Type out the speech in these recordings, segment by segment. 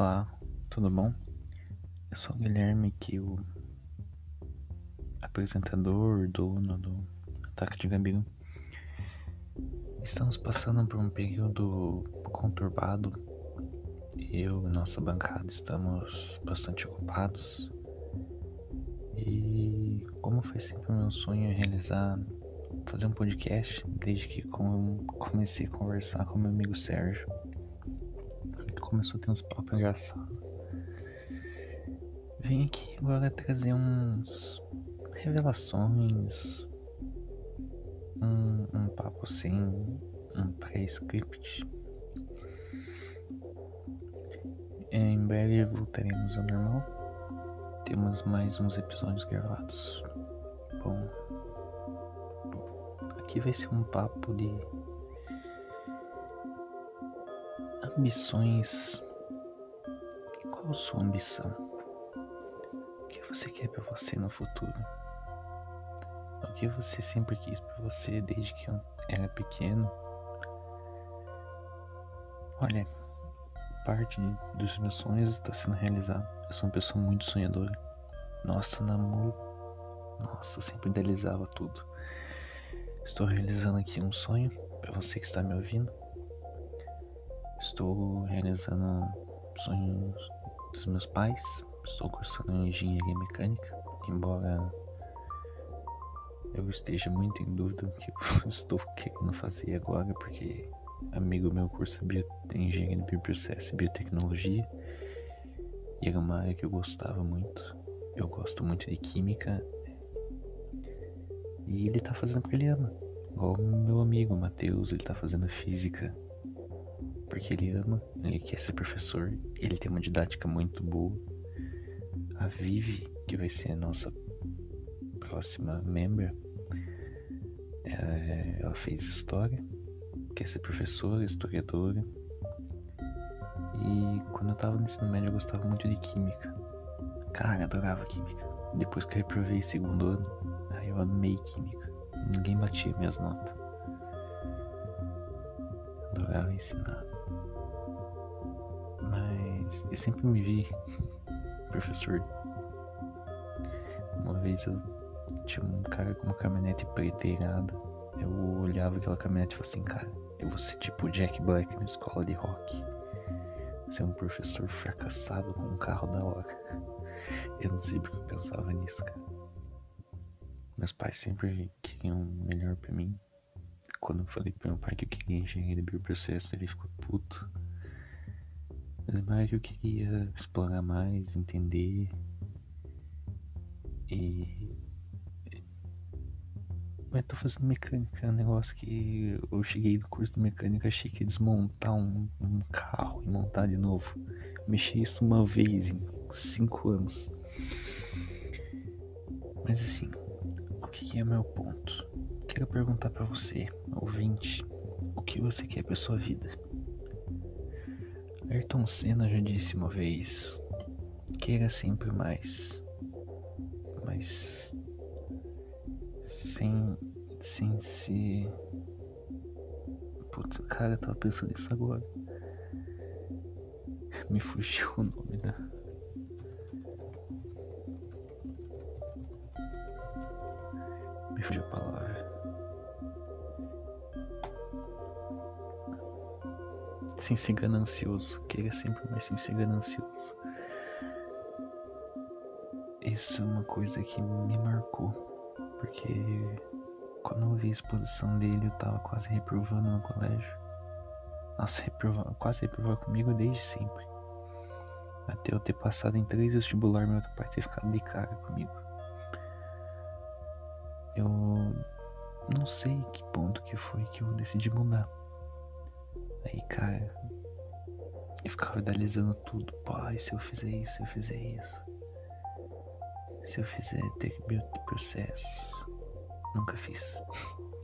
Olá, tudo bom? Eu sou o Guilherme, que o apresentador, dono do Ataque de Gabiru. Estamos passando por um período conturbado. Eu e nossa bancada estamos bastante ocupados. E como foi sempre meu sonho realizar, fazer um podcast, desde que comecei a conversar com meu amigo Sérgio começou a ter uns papos engraçados. Vim aqui agora trazer uns revelações, um, um papo sem um pré-script. Em breve voltaremos ao normal. Temos mais uns episódios gravados. Bom, aqui vai ser um papo de Ambições. Qual a sua ambição? O que você quer para você no futuro? O que você sempre quis para você desde que era pequeno? Olha, parte dos meus sonhos está sendo realizado. Eu sou uma pessoa muito sonhadora. Nossa, namoro. Nossa, sempre idealizava tudo. Estou realizando aqui um sonho para você que está me ouvindo. Estou realizando sonhos dos meus pais. Estou cursando engenharia mecânica, embora eu esteja muito em dúvida do que eu estou querendo fazer agora, porque amigo meu cursa bio, engenharia de bioprocesso e biotecnologia e era uma área que eu gostava muito. Eu gosto muito de química e ele tá fazendo porque ele ama. Igual o meu amigo Matheus, ele tá fazendo física porque ele ama, ele quer ser professor, ele tem uma didática muito boa. A Vivi, que vai ser a nossa próxima member, é, ela fez história, quer ser professora, historiadora. E quando eu tava no ensino médio eu gostava muito de química. Cara, adorava química. Depois que eu reprovei segundo ano, aí eu amei química. Ninguém batia minhas notas. Adorava ensinar. Mas eu sempre me vi professor. Uma vez eu tinha um cara com uma caminhonete preta irada. Eu olhava aquela caminhonete e falava assim, cara, eu vou ser tipo Jack Black na escola de rock. Ser um professor fracassado com um carro da hora. Eu não sei porque eu pensava nisso, cara. Meus pais sempre queriam o melhor pra mim. Quando eu falei pro meu pai que eu queria engenharia de bioprocesso, ele ficou puto. Mas mais eu queria explorar mais, entender. E. Mas tô fazendo mecânica, é um negócio que eu cheguei do curso de mecânica, achei que desmontar um, um carro e montar de novo. Mexi isso uma vez em cinco anos. Mas assim, o que é meu ponto? Quero perguntar para você, ouvinte, o que você quer para sua vida? Ayrton Senna já disse uma vez: queira sempre mais, mas sem, sem se. Putz, cara, eu tava pensando nisso agora. Me fugiu o nome da. Sem ser ganancioso. Queira sempre mais sem ser ganancioso. Isso é uma coisa que me marcou. Porque quando eu vi a exposição dele, eu tava quase reprovando no colégio. Nossa, reprova, quase reprovou comigo desde sempre. Até eu ter passado em três vestibular, meu outro pai ter ficado de cara comigo. Eu não sei que ponto que foi que eu decidi mudar. Aí, cara, eu ficava idealizando tudo. Pai, se eu fizer isso, se eu fizer isso. Se eu fizer ter processo. Nunca fiz.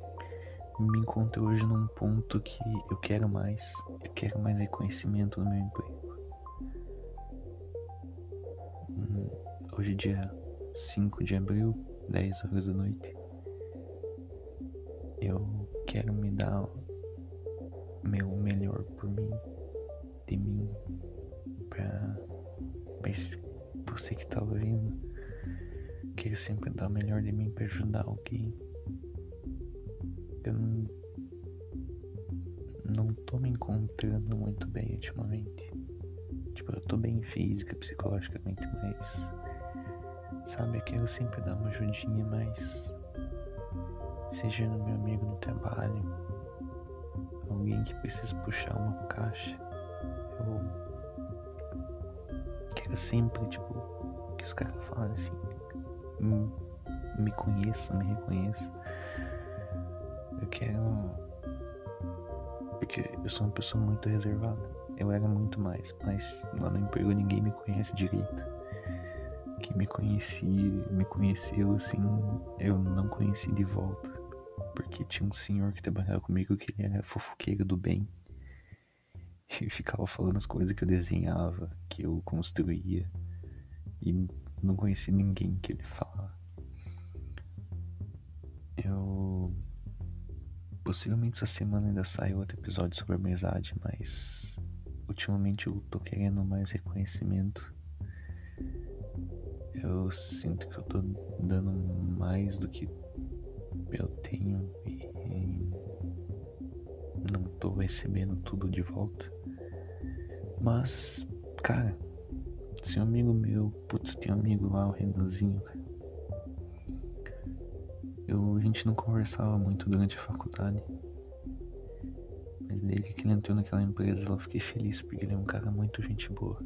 Me encontro hoje num ponto que eu quero mais. Eu quero mais reconhecimento no meu emprego. Hum, hoje é dia 5 de abril, 10 horas da noite. Eu quero me dar meu Quero sempre dar o melhor de mim pra ajudar alguém. Eu não. Não tô me encontrando muito bem ultimamente. Tipo, eu tô bem física, psicologicamente, mas. Sabe, eu quero sempre dar uma ajudinha, mas. Seja no meu amigo no trabalho, alguém que precisa puxar uma caixa. Eu quero sempre, tipo, que os caras falem assim, me, me conheçam, me reconheçam. Eu quero. Porque eu sou uma pessoa muito reservada. Eu era muito mais, mas lá no emprego ninguém me conhece direito. Quem me conhecia, me conheceu assim, eu não conheci de volta. Porque tinha um senhor que trabalhava comigo que ele era fofoqueiro do bem. E ficava falando as coisas que eu desenhava, que eu construía. E não conheci ninguém que ele falava. Eu. Possivelmente essa semana ainda sai outro episódio sobre amizade, mas. Ultimamente eu tô querendo mais reconhecimento. Eu sinto que eu tô dando mais do que eu tenho e não tô recebendo tudo de volta. Mas, cara, se um amigo meu, putz, tem um amigo lá, o Renanzinho. Eu, a gente não conversava muito durante a faculdade. Mas desde que ele entrou naquela empresa, eu fiquei feliz porque ele é um cara muito gente boa.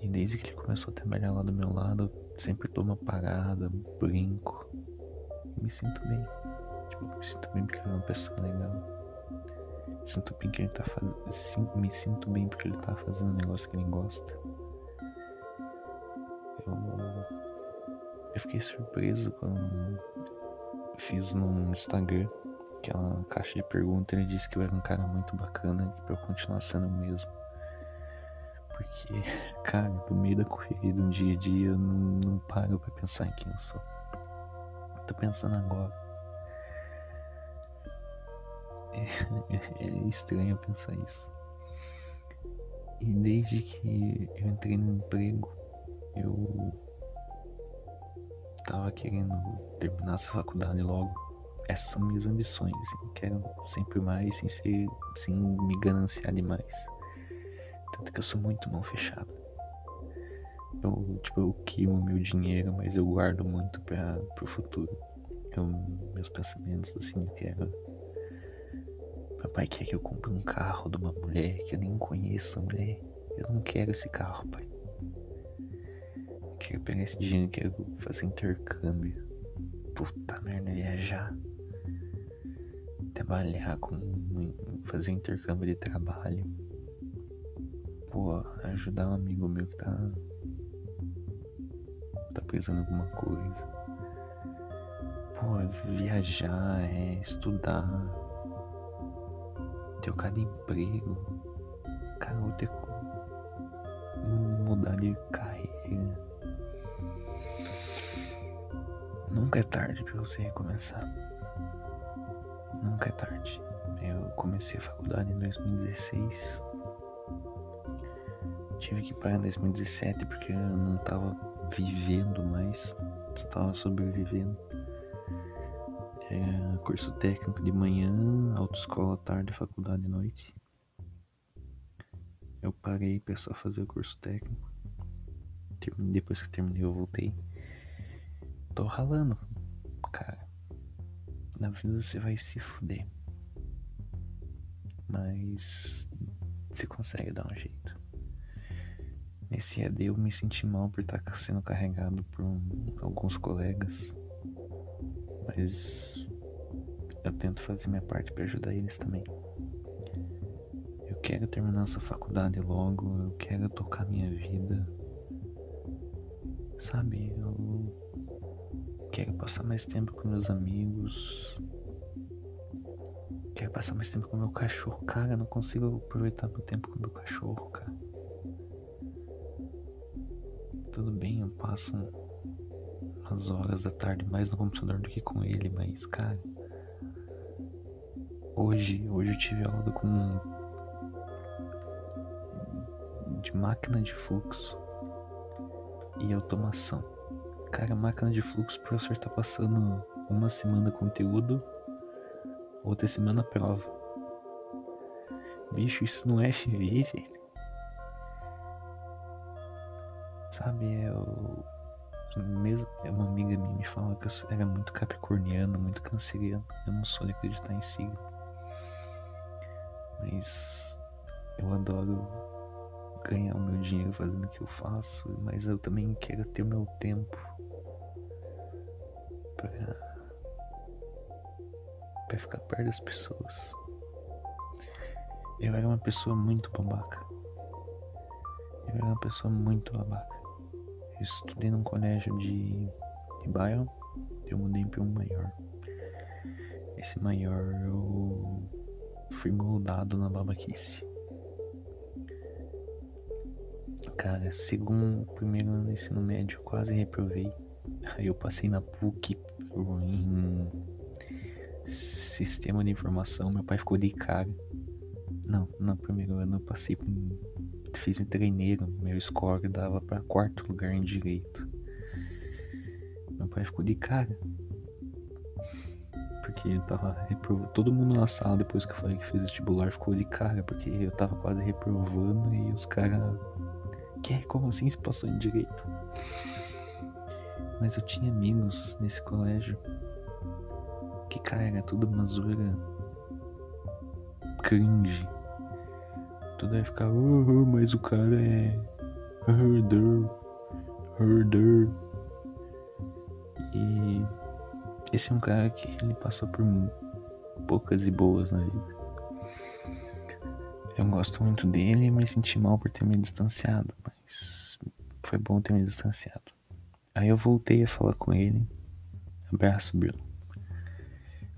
E desde que ele começou a trabalhar lá do meu lado, eu sempre dou uma parada, brinco. Me sinto bem. Tipo, me sinto bem porque ele é uma pessoa legal. Sinto bem que ele tá fazendo. Me sinto bem porque ele tá fazendo um negócio que ele gosta. Eu. Eu fiquei surpreso quando fiz no Instagram aquela caixa de perguntas. Ele disse que eu era um cara muito bacana e pra eu continuar sendo o mesmo. Porque, cara, no meio da correria do dia a dia eu não, não paro pra pensar em quem eu sou. Tô pensando agora. É, é estranho pensar isso. E desde que eu entrei no emprego, eu tava querendo terminar essa faculdade logo. Essas são minhas ambições. Eu quero sempre mais, sem ser, sem me gananciar demais. Tanto que eu sou muito mão fechada. Eu, tipo, eu queimo meu dinheiro, mas eu guardo muito para pro futuro. Eu, meus pensamentos, assim, eu quero meu pai quer que eu compre um carro de uma mulher que eu nem conheço, mulher. Eu não quero esse carro, pai. Eu quero pegar esse dinheiro, quero fazer intercâmbio. Puta merda, viajar. Trabalhar com. fazer intercâmbio de trabalho. Pô, ajudar um amigo meu que tá. tá precisando de alguma coisa. Pô, viajar, é estudar trocar de emprego, cara, vou ter mudar de carreira. Nunca é tarde para você recomeçar. Nunca é tarde. Eu comecei a faculdade em 2016. Tive que parar em 2017 porque eu não tava vivendo mais, só tava sobrevivendo. É, curso técnico de manhã, autoescola tarde, faculdade de noite. Eu parei para só fazer o curso técnico. Depois que terminei, eu voltei. Tô ralando, cara. Na vida você vai se fuder. Mas você consegue dar um jeito. Nesse EAD eu me senti mal por estar tá sendo carregado por um, alguns colegas mas eu tento fazer minha parte para ajudar eles também. Eu quero terminar essa faculdade logo, eu quero tocar minha vida. Sabe, eu quero passar mais tempo com meus amigos. Quero passar mais tempo com meu cachorro. Cara, não consigo aproveitar meu tempo com meu cachorro, cara. Tudo bem, eu passo umas horas da tarde mais no computador do que com ele, mas cara. Hoje, hoje eu tive aula com de máquina de fluxo e automação. Cara, máquina de fluxo, o professor tá passando uma semana conteúdo, outra semana prova. Bicho, isso não é FV, velho. Sabe, é o. Mesmo, é uma amiga minha me fala que eu era muito capricorniano, muito canceriano. Eu não sou de acreditar em signo. Mas eu adoro ganhar o meu dinheiro fazendo o que eu faço, mas eu também quero ter o meu tempo para para ficar perto das pessoas. Eu era uma pessoa muito babaca. Eu era uma pessoa muito babaca. Eu estudei num colégio de, de bairro, eu mudei para um maior. Esse maior eu fui moldado na babaquice. Cara, segundo primeiro ano do ensino médio, quase reprovei. Aí eu passei na PUC em sistema de informação, meu pai ficou de cara. Não, no primeiro ano eu passei fiz em treineiro, meu score dava para quarto lugar em direito. Meu pai ficou de cara. Porque eu tava reprovando. Todo mundo na sala, depois que eu falei que fiz vestibular, ficou de cara, porque eu tava quase reprovando e os caras que? Como assim se passou em direito? Mas eu tinha amigos nesse colégio que, cara, era tudo uma zoeira cringe. Tudo ia ficar, uh, uh, mas o cara é herder, herder. E esse é um cara que ele passou por poucas e boas na vida. Eu gosto muito dele, mas senti mal por ter me distanciado. Mas foi bom ter me distanciado. Aí eu voltei a falar com ele. Abraço, Bruno.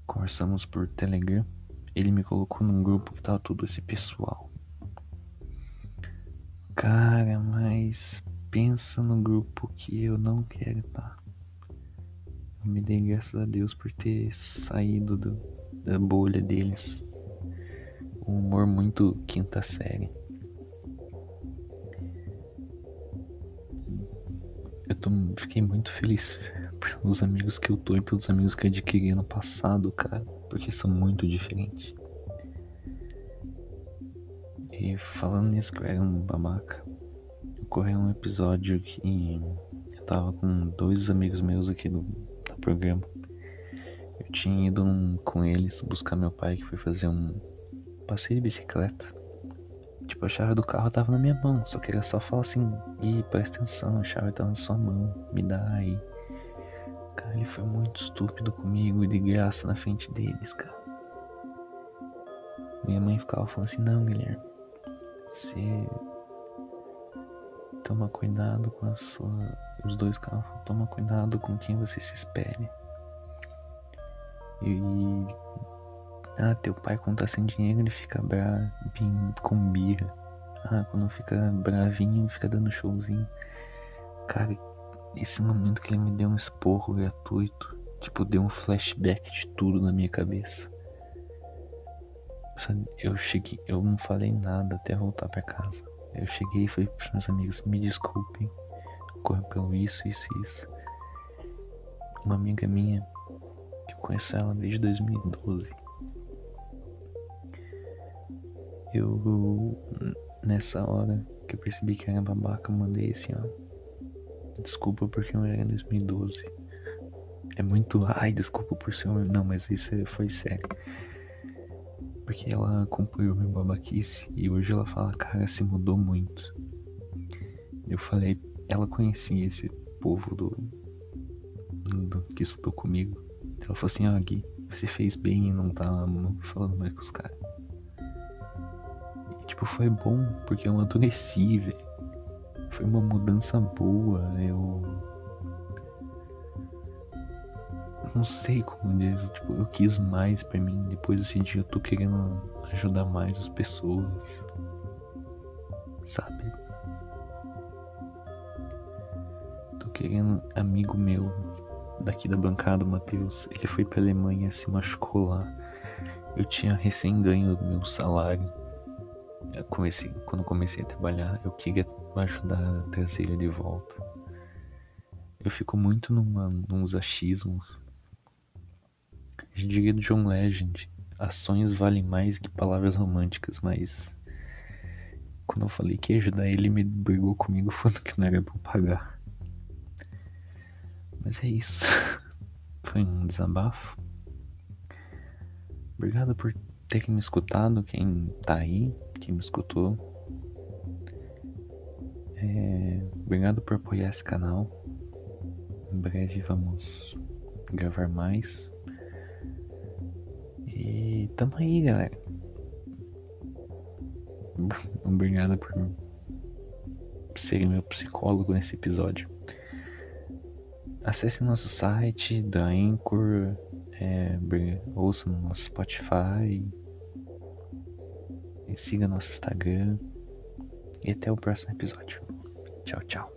Conversamos por Telegram. Ele me colocou num grupo que tava tudo esse pessoal. Cara, mas pensa no grupo que eu não quero estar. Tá. Eu me dei graças a Deus por ter saído do, da bolha deles um humor muito quinta série. Eu tô, fiquei muito feliz pelos amigos que eu tô e pelos amigos que eu adquiri no passado, cara, porque são muito diferentes. E falando nisso que eu era um babaca, ocorreu um episódio que eu tava com dois amigos meus aqui do, do programa. Eu tinha ido um, com eles buscar meu pai que foi fazer um, Passei de bicicleta. Tipo, a chave do carro tava na minha mão. Só queria só falar assim: Ih, presta atenção, a chave tá na sua mão. Me dá aí. Cara, ele foi muito estúpido comigo e de graça na frente deles, cara. Minha mãe ficava falando assim: Não, Guilherme. Você. Toma cuidado com a sua. Os dois carros. Toma cuidado com quem você se espere. E ah, teu pai quando tá sem dinheiro ele fica bravo, com birra. Ah, quando fica bravinho fica dando showzinho. Cara, esse momento que ele me deu um esporro gratuito, tipo, deu um flashback de tudo na minha cabeça. Eu cheguei, eu não falei nada até voltar para casa. Eu cheguei e falei pros meus amigos, me desculpem, correu pelo isso, isso isso. Uma amiga minha, que eu conheço ela desde 2012 eu nessa hora que eu percebi que era babaca, eu mandei assim, ó. Desculpa porque eu era em 2012. É muito. Ai, desculpa por ser. Não, mas isso foi sério. Porque ela acompanhou meu babaquice e hoje ela fala, cara, se mudou muito. Eu falei, ela conhecia esse povo do. do que estudou comigo. Ela falou assim, ó, Gui, você fez bem e não tá falando mais com os caras. Tipo, foi bom, porque eu amadureci, velho. Foi uma mudança boa, eu. Não sei como dizer, tipo, eu quis mais pra mim. Depois desse dia eu tô querendo ajudar mais as pessoas. Sabe? Tô querendo amigo meu daqui da bancada, Matheus. Ele foi pra Alemanha, se machucou lá. Eu tinha recém ganho meu salário Eu comecei, quando comecei a trabalhar, eu queria ajudar a trazer ele de volta. Eu fico muito numa, nos achismos. A gente diria do John Legend, ações valem mais que palavras românticas, mas quando eu falei que ia ajudar ele, me brigou comigo falando que não era pra eu pagar. Mas é isso. Foi um desabafo. Obrigado por ter me escutado, quem tá aí, quem me escutou. É, obrigado por apoiar esse canal. Em breve vamos gravar mais. E tamo aí, galera. Obrigado por ser meu psicólogo nesse episódio. Acesse nosso site da Anchor, é, ouça no nosso Spotify, siga nosso Instagram. E até o próximo episódio. Tchau, tchau.